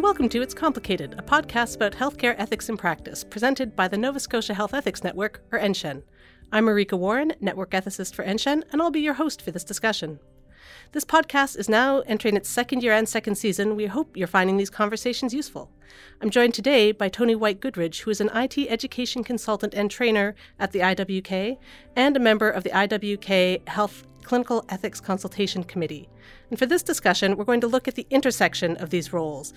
And welcome to It's Complicated, a podcast about healthcare ethics and practice, presented by the Nova Scotia Health Ethics Network, or NSHEN. I'm Marika Warren, network ethicist for NSHEN, and I'll be your host for this discussion. This podcast is now entering its second year and second season. We hope you're finding these conversations useful. I'm joined today by Toni White-Goodridge, who is an IT education consultant and trainer at the IWK and a member of the IWK Health Clinical Ethics Consultation Committee. And for this discussion, we're going to look at the intersection of these roles.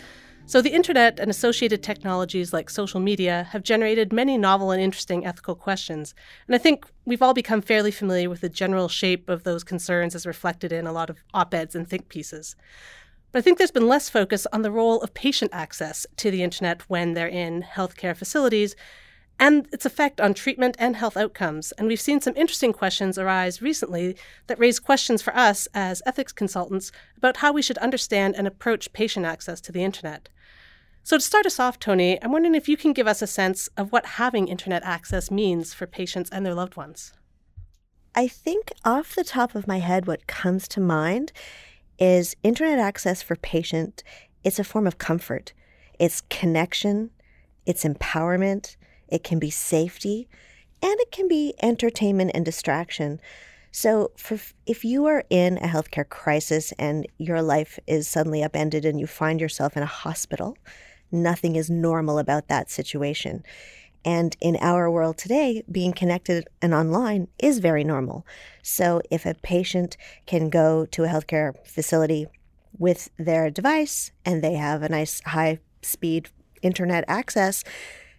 So, the internet and associated technologies like social media have generated many novel and interesting ethical questions. And I think we've all become fairly familiar with the general shape of those concerns as reflected in a lot of op eds and think pieces. But I think there's been less focus on the role of patient access to the internet when they're in healthcare facilities and its effect on treatment and health outcomes. And we've seen some interesting questions arise recently that raise questions for us as ethics consultants about how we should understand and approach patient access to the internet. So, to start us off, Toni, I'm wondering if you can give us a sense of what having internet access means for patients and their loved ones. I think off the top of my head, what comes to mind is internet access for patient. It's a form of comfort. It's connection. It's empowerment it can be safety, and it can be entertainment and distraction. So, for, if you are in a healthcare crisis and your life is suddenly upended and you find yourself in a hospital, nothing is normal about that situation. And in our world today, being connected and online is very normal. So, if a patient can go to a healthcare facility with their device and they have a nice high speed internet access,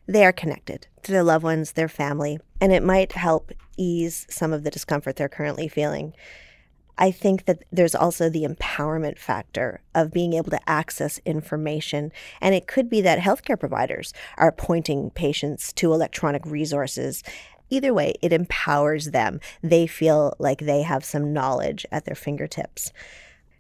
they are connected to their loved ones, their family, and it might help ease some of the discomfort they're currently feeling. I think that there's also the empowerment factor of being able to access information. And it could be that healthcare providers are pointing patients to electronic resources. Either way, it empowers them. They feel like they have some knowledge at their fingertips.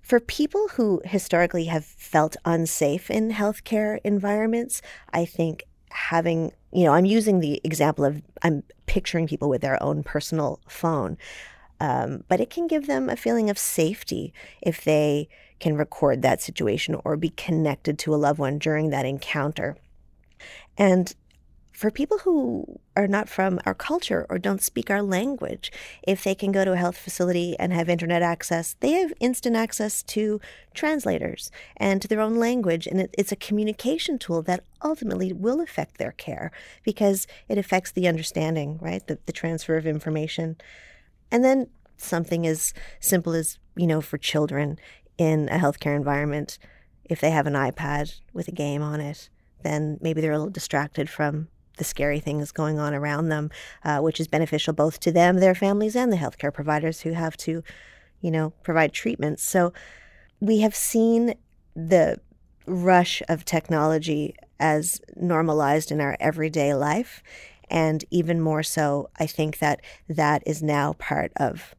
For people who historically have felt unsafe in healthcare environments, I think having, you know, I'm using the example of I'm picturing people with their own personal phone. Um, but it can give them a feeling of safety if they can record that situation or be connected to a loved one during that encounter. And for people who are not from our culture or don't speak our language, if they can go to a health facility and have internet access, they have instant access to translators and to their own language. And it, it's a communication tool that ultimately will affect their care because it affects the understanding, right? The, the transfer of information. And then something as simple as, you know, for children in a healthcare environment, if they have an iPad with a game on it, then maybe they're a little distracted from the scary things going on around them, uh, which is beneficial both to them, their families, and the healthcare providers who have to, you know, provide treatments. So we have seen the rush of technology as normalized in our everyday life. And even more so, I think that that is now part of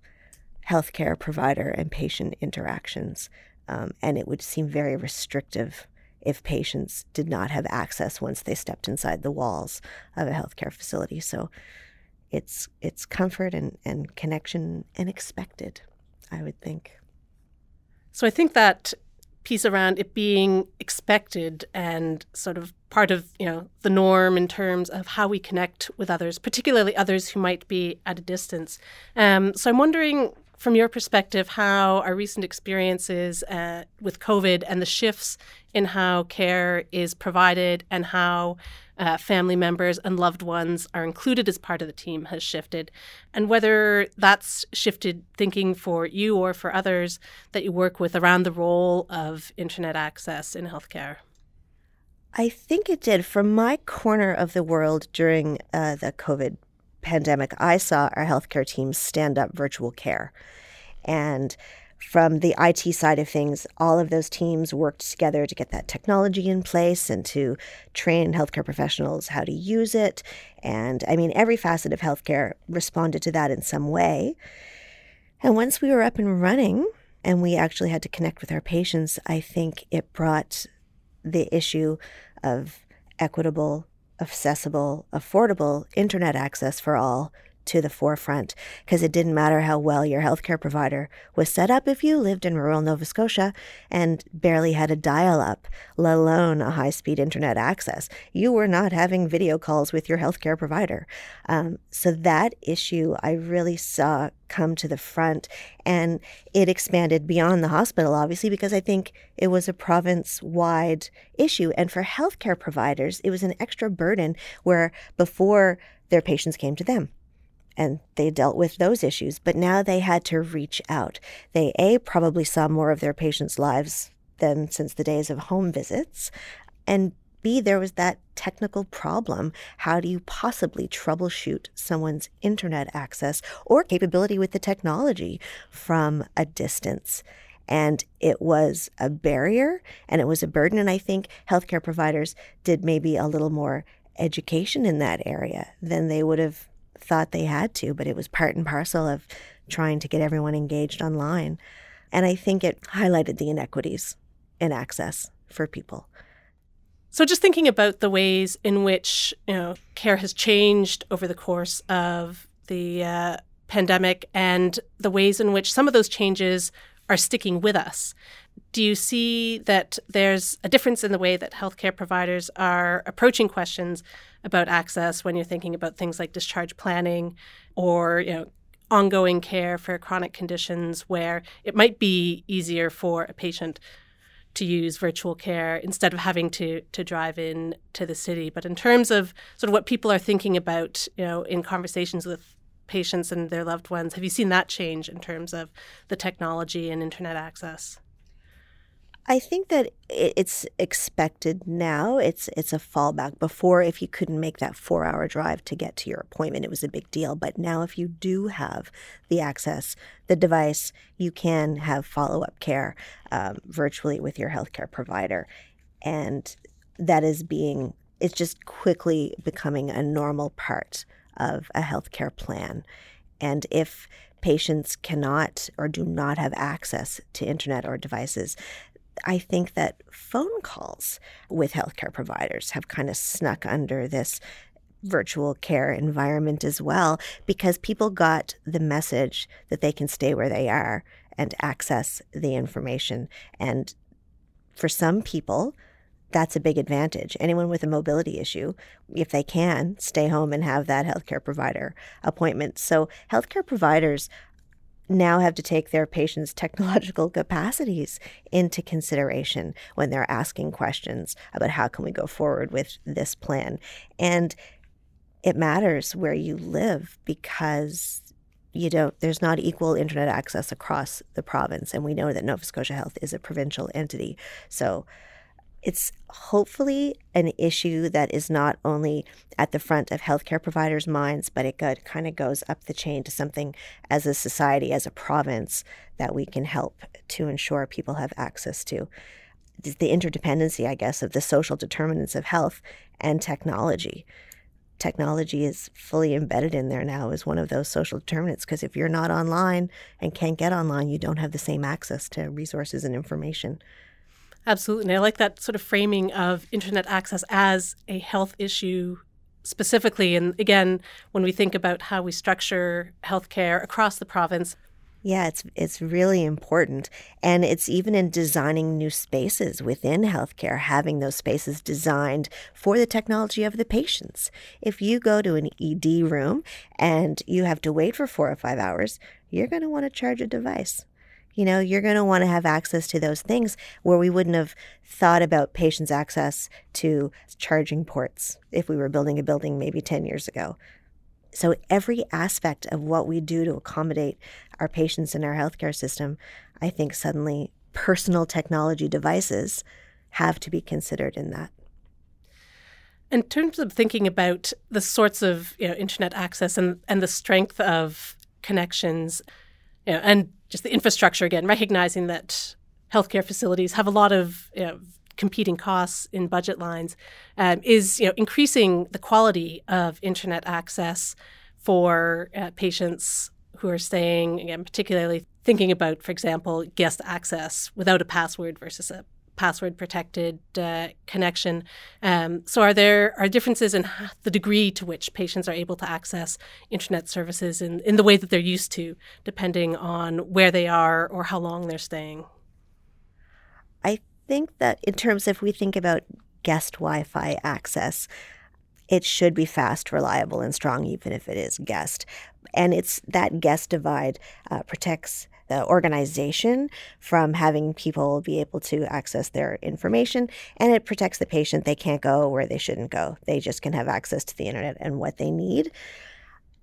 healthcare provider and patient interactions. Um, and it would seem very restrictive if patients did not have access once they stepped inside the walls of a healthcare facility. So it's it's comfort and, and connection and expected, I would think. So I think that piece around it being expected and sort of part of you know the norm in terms of how we connect with others, particularly others who might be at a distance. Um, so I'm wondering from your perspective, how our recent experiences uh, with COVID and the shifts in how care is provided and how uh, family members and loved ones are included as part of the team has shifted, and whether that's shifted thinking for you or for others that you work with around the role of internet access in healthcare. I think it did. From my corner of the world during uh, the COVID pandemic, I saw our healthcare teams stand up virtual care. And from the IT side of things, all of those teams worked together to get that technology in place and to train healthcare professionals how to use it. And I mean, every facet of healthcare responded to that in some way. And once we were up and running and we actually had to connect with our patients, I think it brought the issue of equitable accessible, affordable internet access for all to the forefront because it didn't matter how well your healthcare provider was set up if you lived in rural Nova Scotia and barely had a dial up, let alone a high speed internet access. You were not having video calls with your healthcare provider. Um, so that issue I really saw come to the front and it expanded beyond the hospital, obviously, because I think it was a province wide issue. And for healthcare providers, it was an extra burden where before their patients came to them and they dealt with those issues. But now they had to reach out. They, A, probably saw more of their patients' lives than since the days of home visits. And B, there was that technical problem. How do you possibly troubleshoot someone's internet access or capability with the technology from a distance? And it was a barrier and it was a burden. And I think healthcare providers did maybe a little more education in that area than they would have thought they had to, but it was part and parcel of trying to get everyone engaged online. And I think it highlighted the inequities in access for people. So, just thinking about the ways in which you know care has changed over the course of the uh, pandemic, and the ways in which some of those changes are sticking with us. Do you see that there's a difference in the way that healthcare providers are approaching questions about access when you're thinking about things like discharge planning or, you know, ongoing care for chronic conditions where it might be easier for a patient to use virtual care instead of having to to drive in to the city. But in terms of sort of what people are thinking about, you know, in conversations with patients and their loved ones, have you seen that change in terms of the technology and internet access? I think that it's expected now. It's it's a fallback. Before, if you couldn't make that four hour drive to get to your appointment, it was a big deal. But now, if you do have the access, the device, you can have follow up care um, virtually with your healthcare provider, and that is being it's just quickly becoming a normal part of a healthcare plan. And if patients cannot or do not have access to internet or devices, I think that phone calls with healthcare providers have kind of snuck under this virtual care environment as well because people got the message that they can stay where they are and access the information. And for some people, that's a big advantage. Anyone with a mobility issue, if they can, stay home and have that healthcare provider appointment. So, healthcare providers now have to take their patients' technological capacities into consideration when they're asking questions about how can we go forward with this plan. And it matters where you live because you don't there's not equal internet access across the province and we know that Nova Scotia Health is a provincial entity. So it's hopefully an issue that is not only at the front of healthcare providers' minds, but it kind of goes up the chain to something as a society, as a province, that we can help to ensure people have access to. The interdependency, I guess, of the social determinants of health and technology. Technology is fully embedded in there now as one of those social determinants because if you're not online and can't get online, you don't have the same access to resources and information. Absolutely. And I like that sort of framing of internet access as a health issue specifically. And again, when we think about how we structure healthcare across the province, yeah, it's it's really important. And it's even in designing new spaces within healthcare, having those spaces designed for the technology of the patients. If you go to an ED room and you have to wait for four or five hours, you're going to want to charge a device. You know, you're going to want to have access to those things where we wouldn't have thought about patients' access to charging ports if we were building a building maybe 10 years ago. So, every aspect of what we do to accommodate our patients in our healthcare system, I think suddenly personal technology devices have to be considered in that. In terms of thinking about the sorts of you know, internet access and, and the strength of connections, you know, and just the infrastructure again, recognizing that healthcare facilities have a lot of you know, competing costs in budget lines, um, is you know increasing the quality of internet access for uh, patients who are staying again, particularly thinking about, for example, guest access without a password versus a password protected uh, connection. Um, so, are there are differences in the degree to which patients are able to access internet services in, in the way that they're used to, depending on where they are or how long they're staying? I think that in terms of we think about guest Wi Fi access, it should be fast, reliable, and strong, even if it is guest. And it's that guest divide uh, protects the organization from having people be able to access their information and it protects the patient. They can't go where they shouldn't go. They just can have access to the internet and what they need.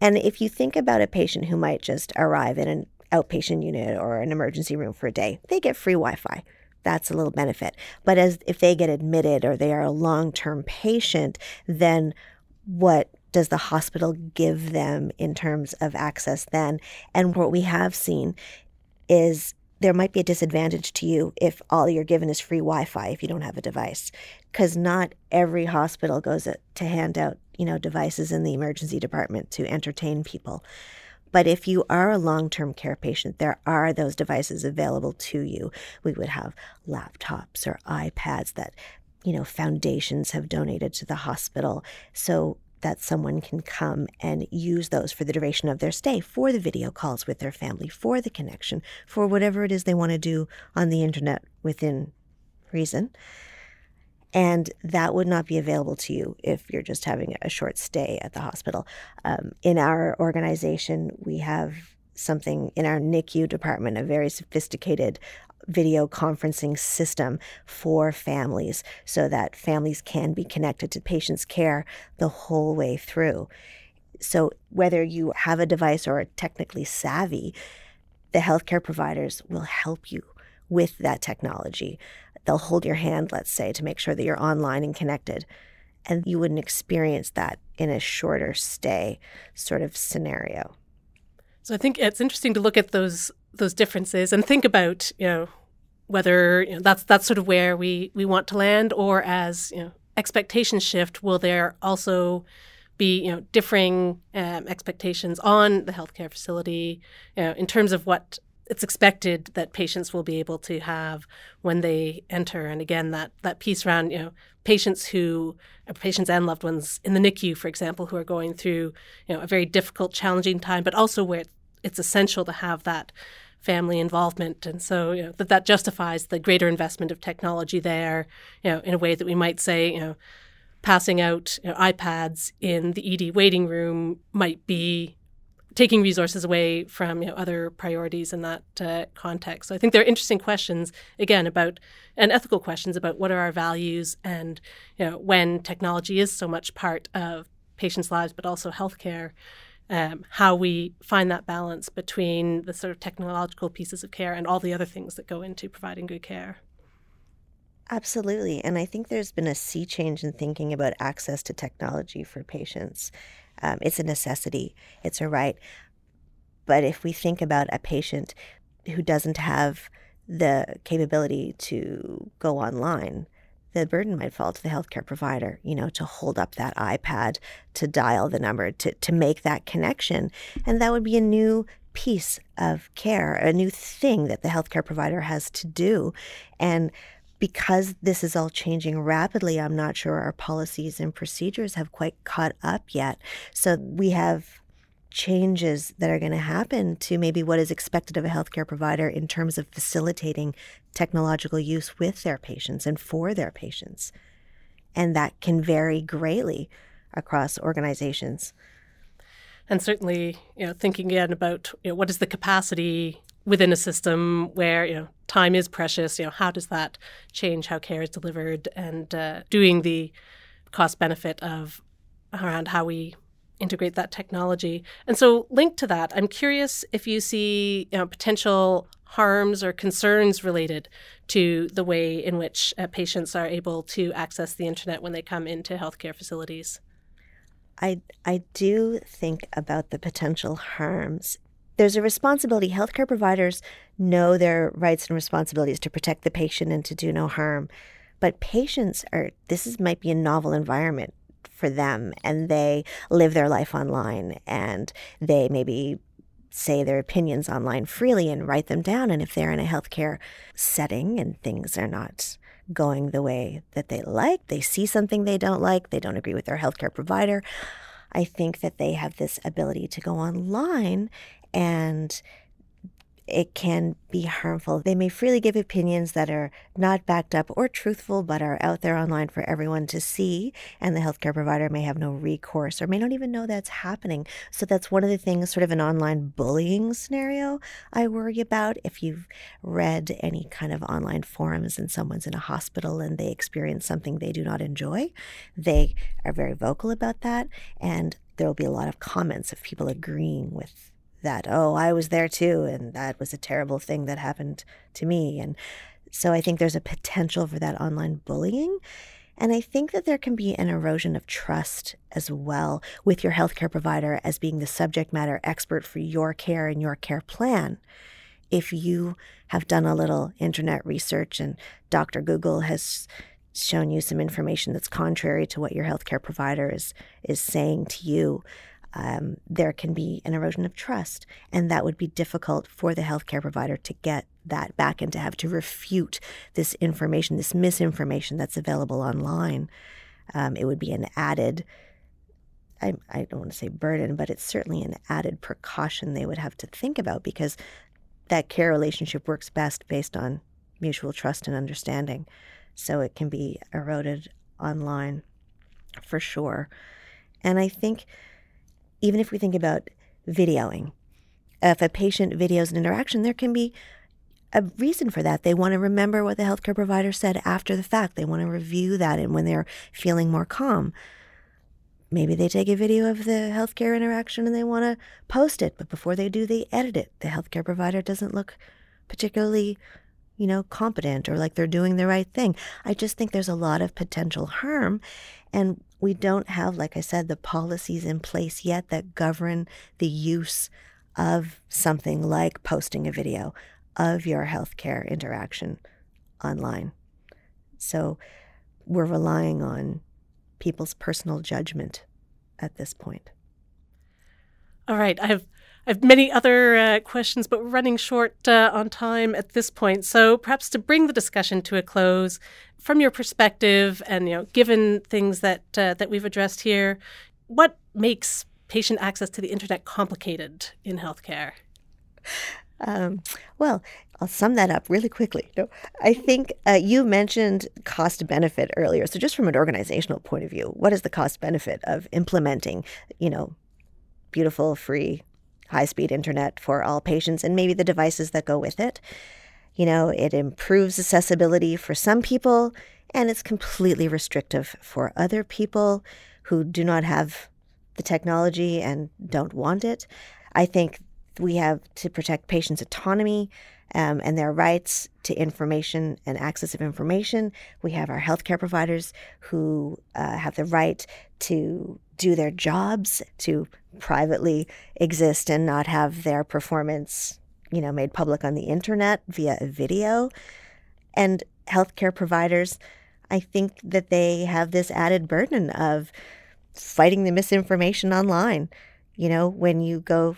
And if you think about a patient who might just arrive in an outpatient unit or an emergency room for a day they get free wi-fi. That's a little benefit. But as if they get admitted or they are a long-term patient then what does the hospital give them in terms of access then? And what we have seen is there might be a disadvantage to you if all you're given is free Wi-Fi if you don't have a device, because not every hospital goes to hand out you know devices in the emergency department to entertain people. But if you are a long term care patient, there are those devices available to you. We would have laptops or iPads that, you know, foundations have donated to the hospital. So that someone can come and use those for the duration of their stay, for the video calls with their family, for the connection, for whatever it is they want to do on the internet within reason. And that would not be available to you if you're just having a short stay at the hospital. Um, in our organization, we have something in our NICU department, a very sophisticated video conferencing system for families so that families can be connected to patients' care the whole way through. So, whether you have a device or are technically savvy, the healthcare providers will help you with that technology. They'll hold your hand, let's say, to make sure that you're online and connected. And you wouldn't experience that in a shorter stay sort of scenario. So I think it's interesting to look at those those differences and think about you know whether you know, that's that's sort of where we we want to land, or as you know expectations shift, will there also be you know differing um, expectations on the healthcare facility you know, in terms of what it's expected that patients will be able to have when they enter. And again, that that piece around you know patients who uh, patients and loved ones in the NICU, for example, who are going through you know a very difficult, challenging time, but also where it's essential to have that family involvement, and so you know that that justifies the greater investment of technology there. You know, in a way that we might say, you know, passing out you know, iPads in the ED waiting room might be taking resources away from you know, other priorities in that uh, context. So I think there are interesting questions again about and ethical questions about what are our values and you know when technology is so much part of patients' lives, but also healthcare. Um, how we find that balance between the sort of technological pieces of care and all the other things that go into providing good care. Absolutely. And I think there's been a sea change in thinking about access to technology for patients. Um, it's a necessity, it's a right. But if we think about a patient who doesn't have the capability to go online, the burden might fall to the healthcare provider, you know, to hold up that iPad, to dial the number, to, to make that connection. And that would be a new piece of care, a new thing that the healthcare provider has to do. And because this is all changing rapidly, I'm not sure our policies and procedures have quite caught up yet. So we have changes that are going to happen to maybe what is expected of a healthcare provider in terms of facilitating technological use with their patients and for their patients. And that can vary greatly across organizations. And certainly, you know, thinking again about you know, what is the capacity within a system where you know time is precious. You know, how does that change how care is delivered and uh, doing the cost benefit of around how we integrate that technology. And so, linked to that, I'm curious if you see you know, potential harms or concerns related to the way in which uh, patients are able to access the internet when they come into healthcare facilities. I, I do think about the potential harms there's a responsibility. Healthcare providers know their rights and responsibilities to protect the patient and to do no harm. But patients are, this is, might be a novel environment for them, and they live their life online and they maybe say their opinions online freely and write them down. And if they're in a healthcare setting and things are not going the way that they like. They see something they don't like, they don't agree with their healthcare provider. I think that they have this ability to go online and it can be harmful. They may freely give opinions that are not backed up or truthful, but are out there online for everyone to see. And the healthcare provider may have no recourse or may not even know that's happening. So that's one of the things, sort of an online bullying scenario I worry about. If you've read any kind of online forums and someone's in a hospital and they experience something they do not enjoy, they are very vocal about that. And there will be a lot of comments of people agreeing with that, oh, I was there too, and that was a terrible thing that happened to me. And so I think there's a potential for that online bullying. And I think that there can be an erosion of trust as well with your healthcare provider as being the subject matter expert for your care and your care plan. If you have done a little internet research and Dr. Google has shown you some information that's contrary to what your healthcare provider is, is saying to you, um, there can be an erosion of trust. And that would be difficult for the healthcare provider to get that back and to have to refute this information, this misinformation that's available online. Um, it would be an added, I, I don't want to say burden, but it's certainly an added precaution they would have to think about because that care relationship works best based on mutual trust and understanding. So it can be eroded online for sure. And I think even if we think about videoing, if a patient videos an interaction, there can be a reason for that. They want to remember what the healthcare provider said after the fact. They want to review that and when they're feeling more calm. Maybe they take a video of the healthcare interaction and they want to post it, but before they do, they edit it. The healthcare provider doesn't look particularly, you know, competent or like they're doing the right thing. I just think there's a lot of potential harm. And we don't have, like I said, the policies in place yet that govern the use of something like posting a video of your healthcare interaction online. So we're relying on people's personal judgment at this point. All right. I have I have many other uh, questions, but we're running short uh, on time at this point. So perhaps to bring the discussion to a close, from your perspective, and you know, given things that uh, that we've addressed here, what makes patient access to the internet complicated in healthcare? Um, well, I'll sum that up really quickly. I think uh, you mentioned cost benefit earlier. So, just from an organizational point of view, what is the cost benefit of implementing, you know, beautiful, free high speed internet for all patients and maybe the devices that go with it. You know, it improves accessibility for some people and it's completely restrictive for other people who do not have the technology and don't want it. I think we have to protect patients' autonomy um, and their rights to information and access of information. We have our healthcare providers who uh, have the right to do their jobs, to privately exist and not have their performance, you know, made public on the internet via a video. And healthcare providers, I think that they have this added burden of fighting the misinformation online. You know, when you go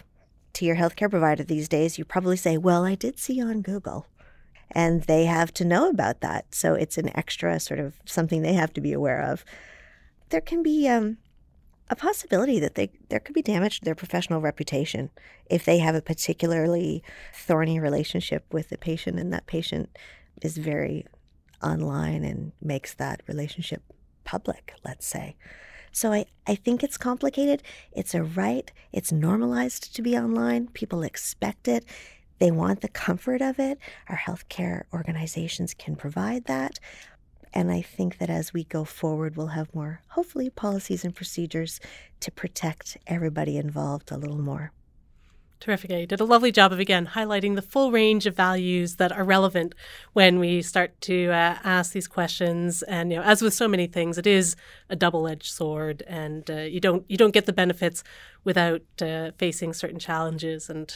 to your healthcare provider these days, you probably say, Well, I did see on Google. And they have to know about that. So it's an extra sort of something they have to be aware of. There can be um, a possibility that they there could be damage to their professional reputation if they have a particularly thorny relationship with the patient and that patient is very online and makes that relationship public, let's say. So I, I think it's complicated. It's a right. It's normalized to be online. People expect it. They want the comfort of it. Our healthcare organizations can provide that. And I think that as we go forward, we'll have more, hopefully, policies and procedures to protect everybody involved a little more. Terrific. You did a lovely job of, again, highlighting the full range of values that are relevant when we start to uh, ask these questions. And, you know, as with so many things, it is a double-edged sword, and uh, you don't you don't get the benefits without uh, facing certain challenges. And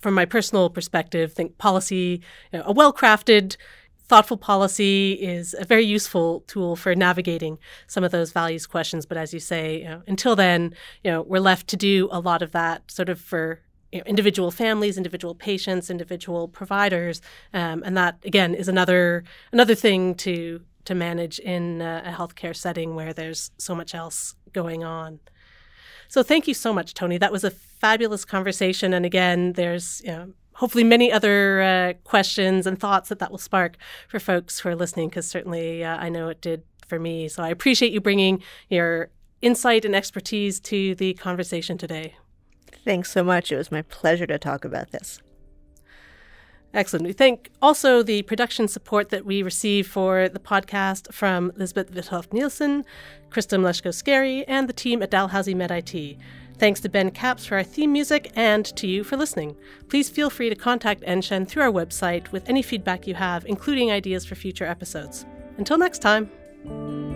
from my personal perspective, think policy, you know, a well-crafted thoughtful policy is a very useful tool for navigating some of those values questions. But as you say, you know, until then, you know, we're left to do a lot of that sort of for individual families, individual patients, individual providers, um, and that again is another another thing to to manage in a healthcare setting where there's so much else going on. So thank you so much, Toni. That was a fabulous conversation. And again, there's you know, hopefully many other uh, questions and thoughts that that will spark for folks who are listening, because certainly uh, I know it did for me. So I appreciate you bringing your insight and expertise to the conversation today. Thanks so much. It was my pleasure to talk about this. Excellent. We thank also the production support that we receive for the podcast from Lisbeth Vithoff Nielsen, Krista Leshko Scary, and the team at Dalhousie MedIT. Thanks to Ben Capps for our theme music and to you for listening. Please feel free to contact NSHEN through our website with any feedback you have, including ideas for future episodes. Until next time.